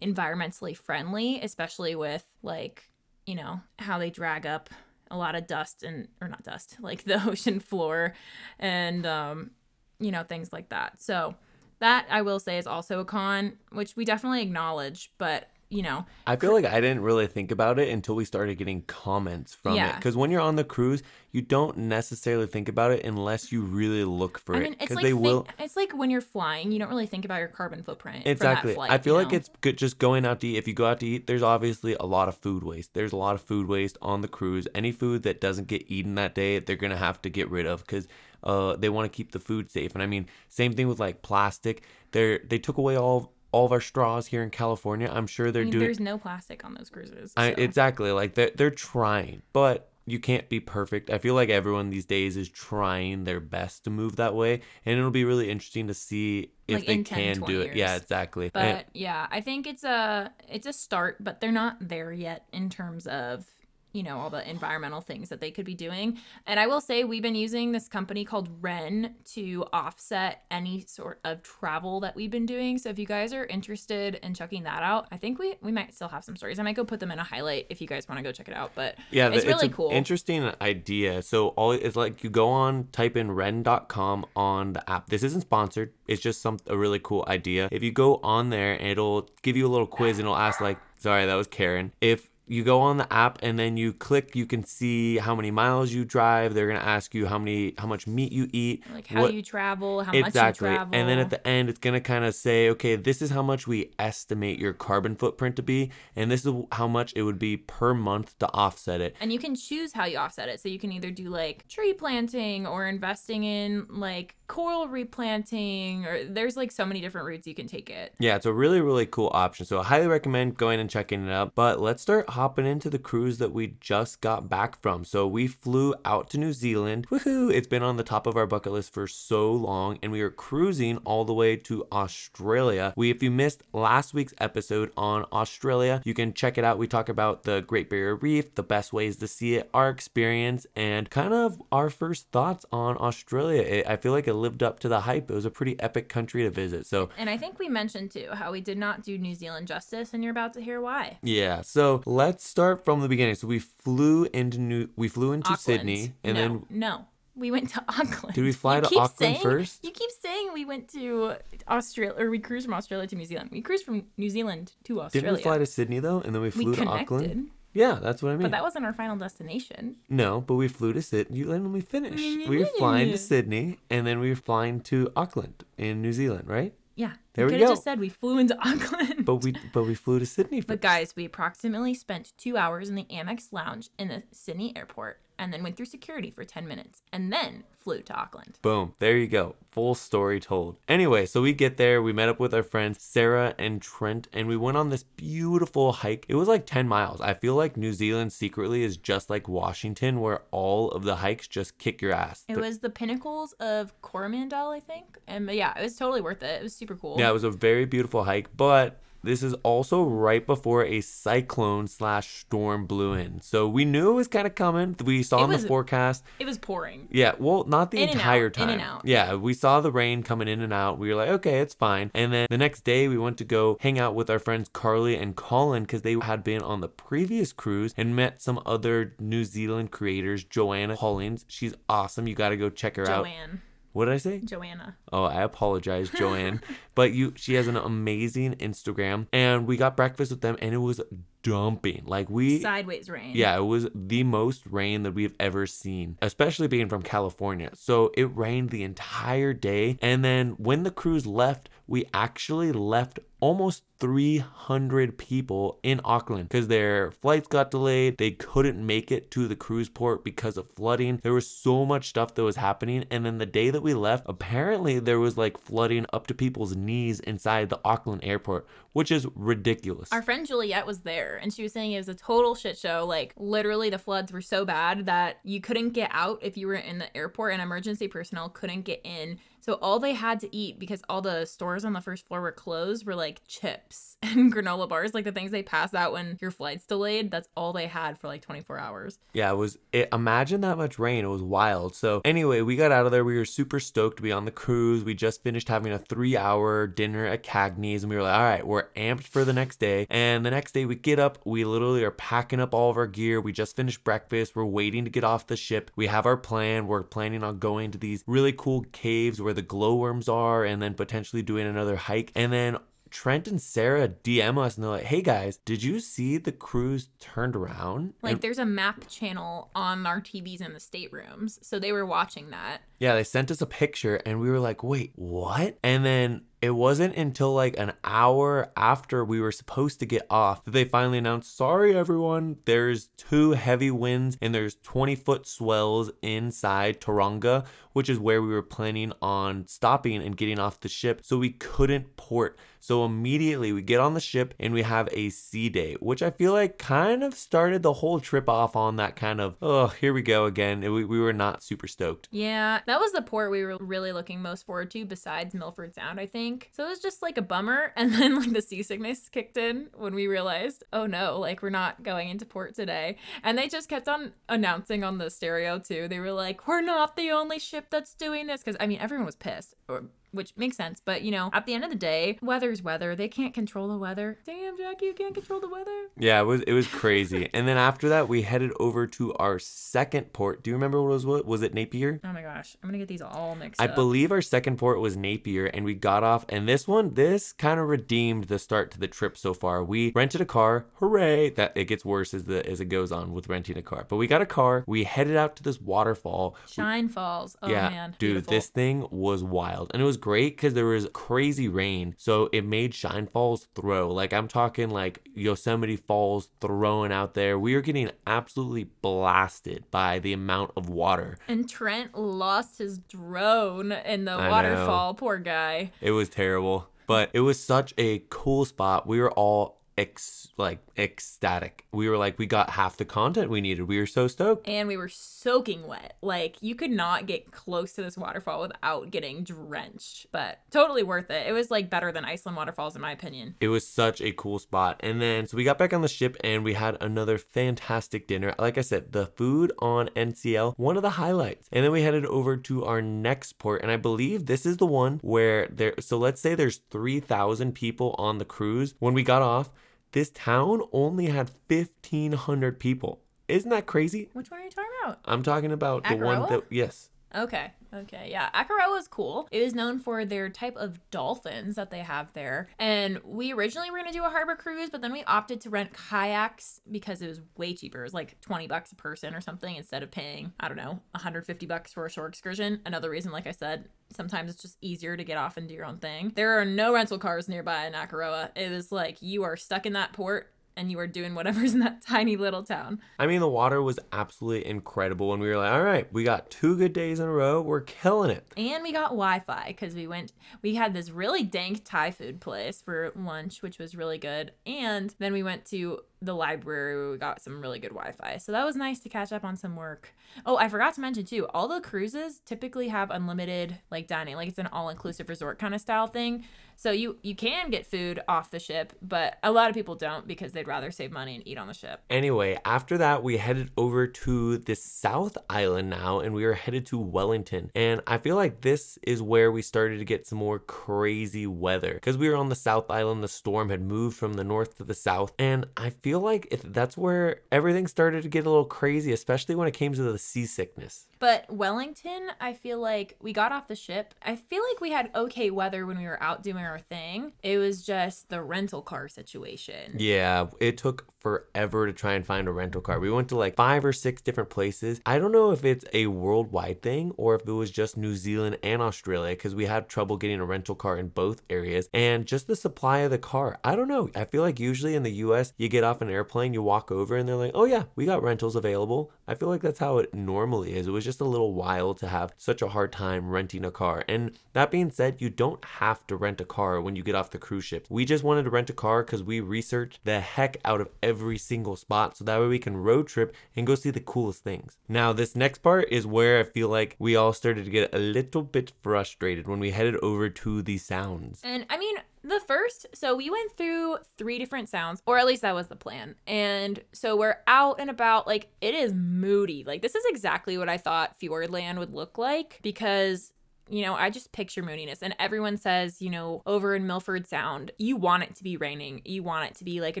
environmentally friendly, especially with like, you know, how they drag up a lot of dust and or not dust, like the ocean floor and um you know, things like that. So that I will say is also a con, which we definitely acknowledge, but you know, I feel like I didn't really think about it until we started getting comments from it. Yeah. Because when you're on the cruise, you don't necessarily think about it unless you really look for I it. mean, it's Because like they think- will. it's like when you're flying, you don't really think about your carbon footprint. Exactly. For that flight, I feel like know? it's good just going out to eat. If you go out to eat, there's obviously a lot of food waste. There's a lot of food waste on the cruise. Any food that doesn't get eaten that day, they're going to have to get rid of because uh, they want to keep the food safe. And I mean, same thing with like plastic. They're, they took away all, all of our straws here in California. I'm sure they're I mean, doing. there's no plastic on those cruises. I, exactly. Like they're, they're trying, but you can't be perfect. I feel like everyone these days is trying their best to move that way. And it'll be really interesting to see if Like they in 10, can do it. Yeah, exactly. But And- yeah, I think it's a it's a start, but they're not there yet in terms of you know all the environmental things that they could be doing. And I will say we've been using this company called Wren to offset any sort of travel that we've been doing. So if you guys are interested in checking that out, I think we we might still have some stories. I might go put them in a highlight if you guys want to go check it out. But Yeah, it's the- really cool. Interesting idea. So all it's like you go on, type in ren.com on the app. This isn't sponsored. It's just some a really cool idea. If you go on there, it'll give you a little quiz and it'll ask like, sorry, that was Karen. If you go on the app and then you click, you can see how many miles you drive. They're gonna ask you how many how much meat you eat. like how what- you travel, how exactly. much you travel. And then at the end, it's going to kind of say, okay, this is how much we estimate your carbon footprint to be, and this is how much it would be per month to offset it. And you can choose how you offset it. So you can either do like tree planting or investing in like coral replanting, or there's like so many different routes you can take it. Yeah, it's a really, really cool option. So I highly recommend going and checking it out. But let's start hopping into the cruise that we just got back from. So we flew out to New Zealand. Woohoo! It's been on the top of our bucket list for so long, and we are cruising all the way to Australia. We, if you missed last week's episode on Australia, you can check it out. We talk about the Great Barrier Reef, the best ways to see it, our experience, and kind of our first thoughts on Australia. It, I feel like it lived up to the hype. It was a pretty epic country to visit. So And I think we mentioned too how we did not do New Zealand justice, and you're about to hear why. Yeah, so let's let's start from the beginning. So we flew into New, we flew into Auckland. Sydney, and no, then no, we went to Auckland. Did we fly You to Auckland saying- first? You keep saying we went to Australia, or we cruised from Australia to New Zealand. We cruised from New Zealand to Australia. didn't we fly to Sydney though, and then we We flew to Auckland. Yeah, that's what I mean. but that wasn't our final destination. no, but we flew to Sydney, then we finished. we were flying to Sydney, and then we were flying to Auckland in New Zealand, right? Yeah, There we could have just said we flew into Auckland. But we but we flew to Sydney. But guys, we approximately spent two hours in the Amex lounge in the Sydney airport and then went through security for 10 minutes and then flew to Auckland. Boom. There you go. Full story told. Anyway, so we get there. We met up with our friends Sarah and Trent, and we went on this beautiful hike. It was like 10 miles. I feel like New Zealand secretly is just like Washington, where all of the hikes just kick your ass. It was the pinnacles of Coromandel, I think. And yeah, it was totally worth it. It was super cool. Yeah, it was a very beautiful hike, but this is also right before a cyclone slash storm blew in. So we knew it was kind of coming. We saw It in the forecast. It was pouring. Yeah, well, not the In entire out, time. in and out. Yeah, we saw the rain coming in and out. We were like, okay, it's fine. And then the next day, we went to go hang out with our friends Carly and Colin because they had been on the previous cruise and met some other New Zealand creators. Joanna Hollins, she's awesome. You got to go check her out. Joanne. What did I say? Joanna. Oh, I apologize, Joanne. but you she has an amazing Instagram and we got breakfast with them and it was dumping. Like we Sideways rain. yeah, it was the most rain that we've ever seen, especially being from California. So it rained the entire day. And then when the cruise left, we actually left almost 300 people in Auckland because their flights got delayed. They couldn't make it to the cruise port because of flooding. There was so much stuff that was happening. And then the day that we left, apparently there was like flooding up to people's knees inside the Auckland airport, which is ridiculous. Our friend Juliet was there and she was saying it was a total shit show. Like, literally, the floods were so bad that you couldn't get out if you were in the airport and emergency personnel couldn't get in. So, all they had to eat because all the stores on the first floor were closed were like chips and granola bars, like the things they pass out when your flight's delayed. That's all they had for like 24 hours. Yeah, it was. It, imagine that much rain. It was wild. So anyway, we got out of there. We were super stoked to be on the cruise. We just finished having a three-hour dinner at Cagney's, and we were like, all right, we're amped for the next day. And the next day, we get up. We literally are packing up all of our gear. We just finished breakfast. We're waiting to get off the ship. We have our plan. We're planning on going to these really cool caves where the glowworms are, and then potentially doing another hike. And then Trent and Sarah DM us and they're like, hey guys, did you see the cruise turned around? Like, And- there's a map channel on our TVs in the staterooms. So, they were watching that. Yeah, they sent us a picture and we were like, wait, what? And then it wasn't until like an hour after we were supposed to get off that they finally announced, sorry, everyone, there's two heavy winds and there's 20 foot swells inside Tauranga, which is where we were planning on stopping and getting off the ship. So we couldn't port. So immediately we get on the ship and we have a sea day, which I feel like kind of started the whole trip off on that kind of, oh, here we go again. We, we were not super stoked. Yeah, that was the port we were really looking most forward to besides Milford Sound, I think. So it was just like a bummer. And then like the seasickness kicked in when we realized, oh no, like we're not going into port today. And they just kept on announcing on the stereo too. They were like, we're not the only ship that's doing this. Cause I mean, everyone was pissed. Or which makes sense. But you know, at the end of the day, weather's weather. They can't control the weather. Damn, Jackie, you can't control the weather. Yeah, it was it was crazy. and then after that, we headed over to our second port. Do you remember what it was? What was it? Napier. Oh my gosh, I'm gonna get these all mixed up. I up. believe our second port was Napier, and we got off. And this one, this kind of redeemed the start to the trip so far. We rented a car. Hooray! That it gets worse as the as it goes on with renting a car. But we got a car. We headed out to this waterfall. Shine Falls. Oh yeah, man, dude, beautiful. this thing was wild, and it was great because there was crazy rain, so it made Shine Falls throw. Like I'm talking like Yosemite Falls throwing out there. We were getting absolutely blasted by the amount of water. And Trent lost his drone in the I know. waterfall. Poor guy. It was terrible, but it was such a cool spot. We were all ex like ecstatic. We were like, we got half the content we needed. We were so stoked. And we were soaking wet. Like, you could not get close to this waterfall without getting drenched. But totally worth it. It was like better than Iceland waterfalls, in my opinion. It was such a cool spot. And then, so we got back on the ship and we had another fantastic dinner. Like I said, the food on NCL, one of the highlights. And then we headed over to our next port. And I believe this is the one where there, so let's say there's 3,000 people on the cruise. When we got off, this town only had 1,500 people. Isn't that crazy? Which one are you talking about? I'm talking about the one that, yes. Okay. Okay. Yeah. Akaroa is cool. It is known for their type of dolphins that they have there. And we originally were going to do a harbor cruise, but then we opted to rent kayaks because it was way cheaper. It was like 20 bucks a person or something instead of paying, I don't know, 150 bucks for a shore excursion. Another reason, like I said, sometimes it's just easier to get off and do your own thing. There are no rental cars nearby in Akaroa. It was like you are stuck in that port and you are doing whatever's in that tiny little town. I mean, the water was absolutely incredible. when we were like, all right, we got two good days in a row. We're killing it. And we got Wi-Fi because we went. We had this really dank Thai food place for lunch, which was really good. And then we went to the library. Where we got some really good Wi-Fi, so that was nice to catch up on some work. Oh, I forgot to mention too. All the cruises typically have unlimited like dining, like it's an all-inclusive resort kind of style thing. So you you can get food off the ship, but a lot of people don't because they'd rather save money and eat on the ship. Anyway, after that, we headed over to the South Island now, and we were headed to Wellington. And I feel like this is where we started to get some more crazy weather because we were on the South Island. The storm had moved from the north to the south, and I feel like that's where everything started to get a little crazy, especially when it came to the seasickness. But Wellington, I feel like we got off the ship. I feel like we had okay weather when we were out doing our thing. It was just the rental car situation. Yeah, it took forever to try and find a rental car. We went to like five or six different places. I don't know if it's a worldwide thing or if it was just New Zealand and Australia because we had trouble getting a rental car in both areas and just the supply of the car. I don't know. I feel like usually in the US, you get off an airplane, you walk over and they're like, oh yeah, we got rentals available. I feel like that's how it normally is. It was just a little while to have such a hard time renting a car. And that being said, you don't have to rent a car when you get off the cruise ship. We just wanted to rent a car because we researched the heck out of every single spot so that way we can road trip and go see the coolest things. Now, this next part is where I feel like we all started to get a little bit frustrated when we headed over to the sounds. And I mean, the first, so we went through three different sounds, or at least that was the plan. And so we're out and about, like, it is moody. Like, this is exactly what I thought Fiordland would look like because you know, I just picture moodiness. And everyone says, you know, over in Milford Sound, you want it to be raining. You want it to be like a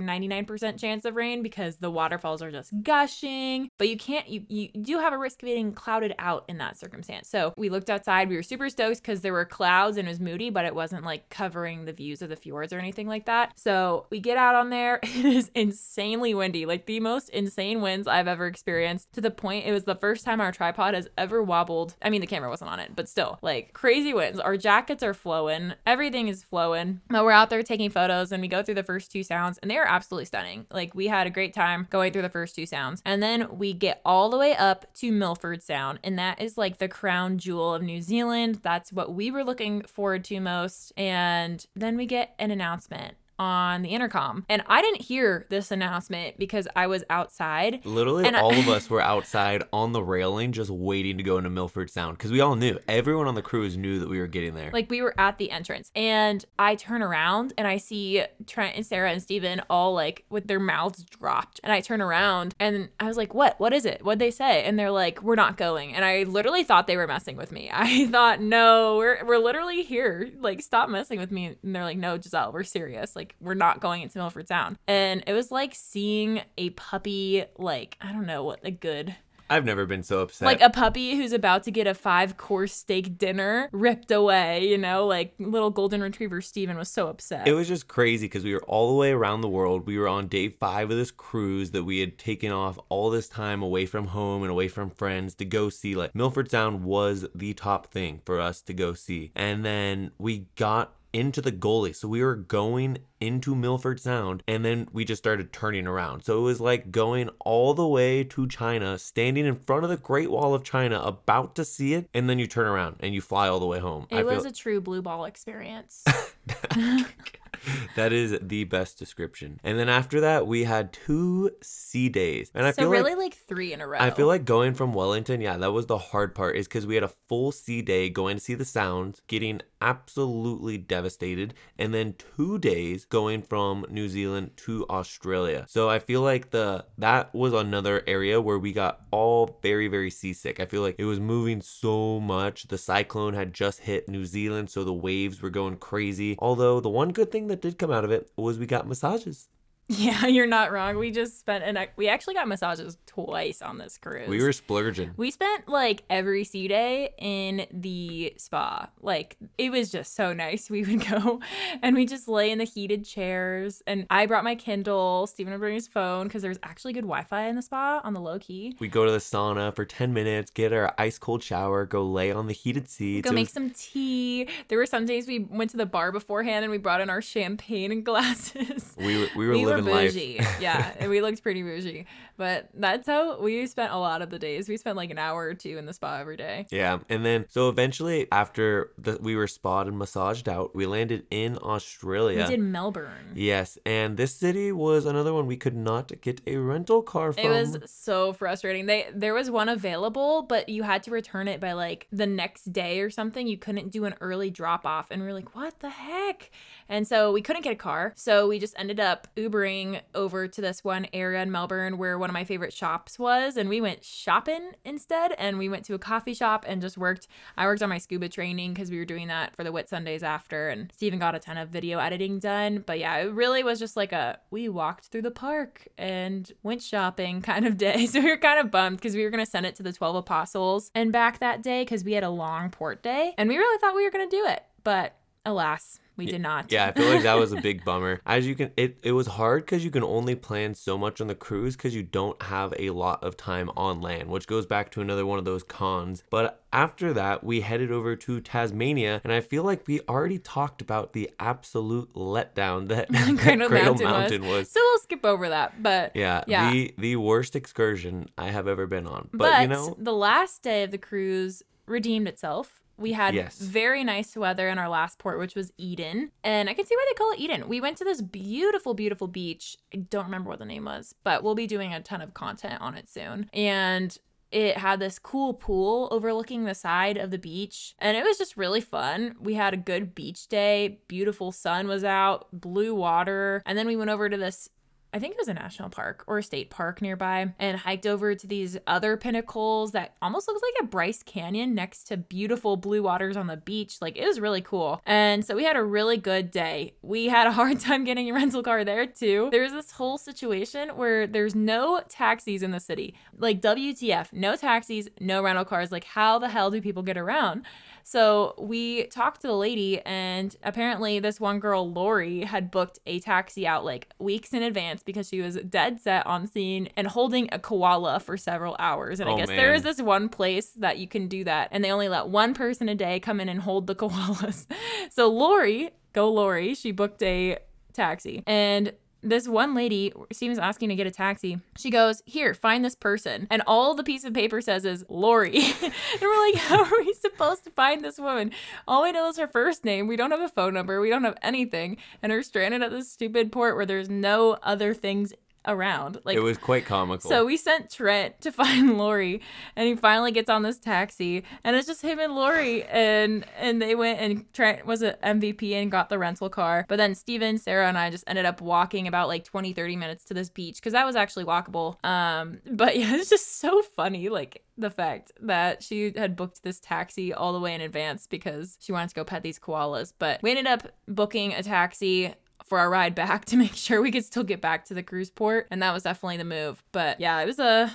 99% chance of rain because the waterfalls are just gushing. But you can't, you, you do have a risk of getting clouded out in that circumstance. So we looked outside. We were super stoked because there were clouds and it was moody, but it wasn't like covering the views of the fjords or anything like that. So we get out on there. It is insanely windy, like the most insane winds I've ever experienced to the point it was the first time our tripod has ever wobbled. I mean, the camera wasn't on it, but still, like crazy winds. Our jackets are flowing, everything is flowing. But we're out there taking photos and we go through the first two sounds and they are absolutely stunning. Like we had a great time going through the first two sounds. And then we get all the way up to Milford Sound, and that is like the crown jewel of New Zealand. That's what we were looking forward to most. And then we get an announcement on the intercom. And I didn't hear this announcement because I was outside. Literally, And I- all of us were outside on the railing just waiting to go into Milford Sound because we all knew. Everyone on the cruise knew that we were getting there. Like we were at the entrance and I turn around and I see Trent and Sarah and Steven all like with their mouths dropped. And I turn around and I was like, what? What is it? What'd they say? And they're like, we're not going. And I literally thought they were messing with me. I thought, no, we're, we're literally here. Like, stop messing with me. And they're like, no, Giselle, we're serious. Like, we're not going into Milford Sound. And it was like seeing a puppy, like, I don't know what a good I've never been so upset. like a puppy who's about to get a five course steak dinner ripped away, you know, like little golden retriever Steven was so upset. It was just crazy because we were all the way around the world. We were on day five of this cruise that we had taken off all this time away from home and away from friends to go see. Like Milford Sound was the top thing for us to go see. And then we got into the goalie. So we were going into Milford Sound and then we just started turning around. So it was like going all the way to China, standing in front of the Great Wall of China, about to see it, and then you turn around and you fly all the way home. it was a true blue ball experience. that is the best description. And then after that, we had two sea days. And I so feel really like like three in a row. I feel like going from Wellington, yeah, that was the hard part, is because we had a full sea day going to see the sounds, getting absolutely devastated, and then two days going from New Zealand to Australia. So I feel like the that was another area where we got all very, very seasick. I feel like it was moving so much. The cyclone had just hit New Zealand, so the waves were going crazy. Although the one good thing that did come out of it was we got massages. Yeah, you're not wrong. We just spent an we actually got massages twice on this cruise. We were splurging. We spent like every sea day in the spa. Like it was just so nice. We would go and we just lay in the heated chairs. And I brought my Kindle. Steven would bring his phone because there's actually good Wi-Fi in the spa on the low key. We go to the sauna for 10 minutes, get our ice cold shower, go lay on the heated seats. Go It make was- some tea. There were some days we went to the bar beforehand and we brought in our champagne and glasses. we were, we were we were living life. bougie. yeah, and we looked pretty bougie. But that's how we spent a lot of the days. We spent like an hour or two in the spa every day. Yeah, and then so eventually after the, we were spotted and massaged out, we landed in Australia. We did Melbourne. Yes, and this city was another one we could not get a rental car from. It was so frustrating. They there was one available, but you had to return it by like the next day or something. You couldn't do an early drop off, and we're like, "What the heck?" And so we couldn't get a car. So we just ended up Ubering over to this one area in Melbourne where one of my favorite shops was, and we went shopping instead. And we went to a coffee shop and just worked. I worked on my scuba training because we were doing that for the Whitsundays after, and Steven got a ton of video editing done. But yeah, it really was just like a we walked through the park and went shopping kind of day. So we were kind of bummed because we were gonna send it to the twelve apostles and back that day because we had a long port day, and we really thought we were gonna do it, but alas, we did not. Yeah, I feel like that was a big bummer. As you can, it, it was hard because you can only plan so much on the cruise because you don't have a lot of time on land, which goes back to another one of those cons. But after that, we headed over to Tasmania, and I feel like we already talked about the absolute letdown that that Cradle, Cradle Mountain, Mountain was. was. So we'll skip over that, but Yeah, Yeah. the the worst excursion I have ever been on. But, But, you know, the last day of the cruise redeemed itself. We had Yes. very nice weather in our last port, which was Eden. And I can see why they call it Eden. We went to this beautiful, beautiful beach. I don't remember what the name was, but we'll be doing a ton of content on it soon. And it had this cool pool overlooking the side of the beach and it was just really fun. We had a good beach day, beautiful sun was out, blue water, and then we went over to this I think it was a national park or a state park nearby and hiked over to these other pinnacles that almost looks like a Bryce Canyon next to beautiful blue waters on the beach. Like it was really cool. And so we had a really good day. We had a hard time getting a rental car there too. There's this whole situation where there's no taxis in the city. Like WTF, no taxis, no rental cars. Like how the hell do people get around? So we talked to the lady, and apparently, this one girl, Lori, had booked a taxi out like weeks in advance because she was dead set on seeing and holding a koala for several hours. And I Oh, guess there is this one place that you can do that, and they only let one person a day come in and hold the koalas. So Lori, go Lori, she booked a taxi, and this one lady, seems asking to get a taxi. She goes, Here, find this person. And all the piece of paper says is Lori. and we're like, How are we supposed to find this woman? All we know is her first name. We don't have a phone number. We don't have anything. And we're stranded at this stupid port where there's no other things around. Like, it was quite comical. so we sent Trent to find Lori, and he finally gets on this taxi, and it's just him and Lori, and and they went and Trent was an MVP and got the rental car. But then Steven, Sarah, and I just ended up walking about like 20, 30 minutes to this beach because that was actually walkable. Um, but yeah, it's just so funny, like the fact that she had booked this taxi all the way in advance because she wanted to go pet these koalas. But we ended up booking a taxi for our ride back to make sure we could still get back to the cruise port and that was definitely the move but yeah it was a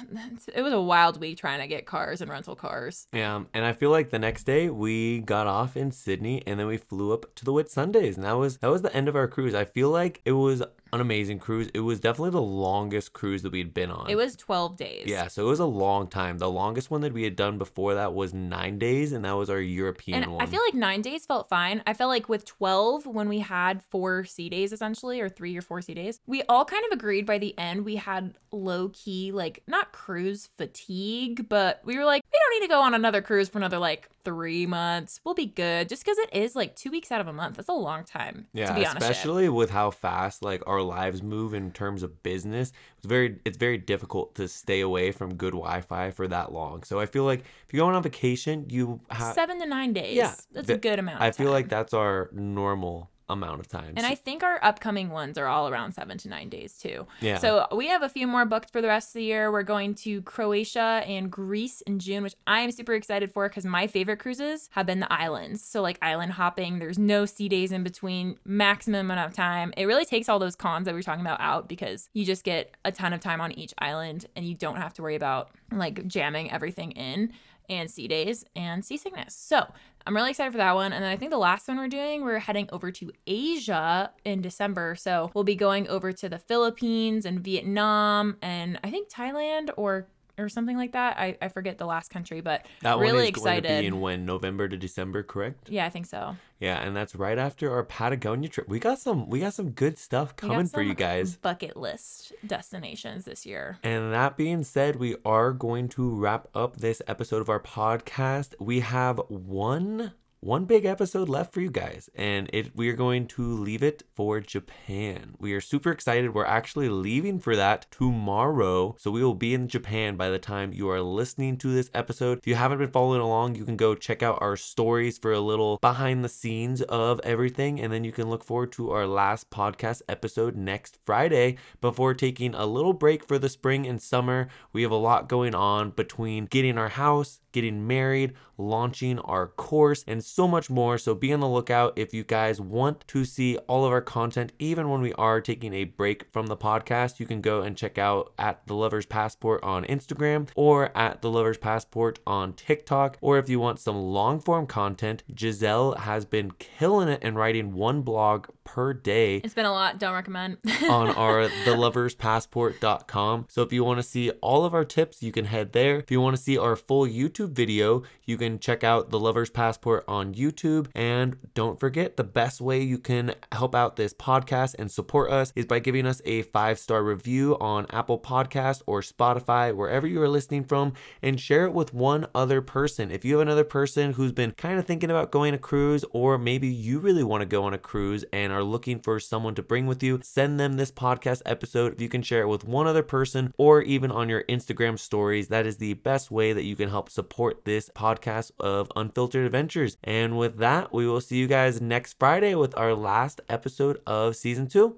it was a wild week trying to get cars and rental cars Yeah, and I feel like the next day we got off in Sydney and then we flew up to the Whitsundays and that was that was the end of our cruise. I feel like it was an amazing cruise. It was definitely the longest cruise that we'd been on. it was 12 days yeah, so it was a long time. The longest one that we had done before that was nine days, and that was our European and one. I feel like nine days felt fine. I felt like with 12, when we had four sea days essentially, or three or four sea days, we all kind of agreed by the end we had low key, like not cruise fatigue, but we were like, we don't need to go on another cruise for another like three months. We'll be good. Just because it is like two weeks out of a month. That's a long time, yeah, to be honest. especially with how fast like our lives move in terms of business. It's very it's very difficult to stay away from good Wi-Fi for that long. So I feel like if you're going on vacation, you have Seven to nine days. Yeah, That's the- a good amount. I feel like that's our normal amount of time. And I think our upcoming ones are all around seven to nine days too. Yeah. So we have a few more booked for the rest of the year. We're going to Croatia and Greece in June, which I am super excited for because my favorite cruises have been the islands. So like island hopping, there's no sea days in between, maximum amount of time. It really takes all those cons that we are talking about out because you just get a ton of time on each island and you don't have to worry about like jamming everything in and sea days and seasickness. So I'm really excited for that one. And then I think the last one we're doing, we're heading over to Asia in December. So we'll be going over to the Philippines and Vietnam and I think Thailand or or something like that. I, I forget the last country, but that really one is excited. going to be in when November to December, correct? yeah, I think so. Yeah, and that's right after our Patagonia trip. We got some we got some good stuff coming for you guys. Bucket list destinations this year. And that being said, we are going to wrap up this episode of our podcast. We have one one big episode left for you guys and it we are going to leave it for Japan. We are super excited. We're actually leaving for that tomorrow. So we will be in Japan by the time you are listening to this episode. If you haven't been following along, you can go check out our stories for a little behind the scenes of everything and then you can look forward to our last podcast episode next Friday before taking a little break for the spring and summer. We have a lot going on between getting our house, getting married, launching our course, and so much more. So be on the lookout if you guys want to see all of our content, even when we are taking a break from the podcast. You can go and check out at The Lover's Passport on Instagram or at The Lover's Passport on TikTok. Or if you want some long form content, Giselle has been killing it and writing one blog per day It's been a lot. Don't recommend. on our theloverspassport.com. So if you want to see all of our tips, you can head there. If you want to see our full YouTube video, you can check out The Lover's Passport on YouTube. And don't forget, the best way you can help out this podcast and support us is by giving us a five star review on Apple Podcast or Spotify, wherever you are listening from, and share it with one other person. If you have another person who's been kind of thinking about going a cruise, or maybe you really want to go on a cruise and are looking for someone to bring with you, send them this podcast episode. If you can share it with one other person or even on your Instagram stories, that is the best way that you can help support this podcast of Unfiltered Adventures. And with that, we will see you guys next Friday with our last episode of season two.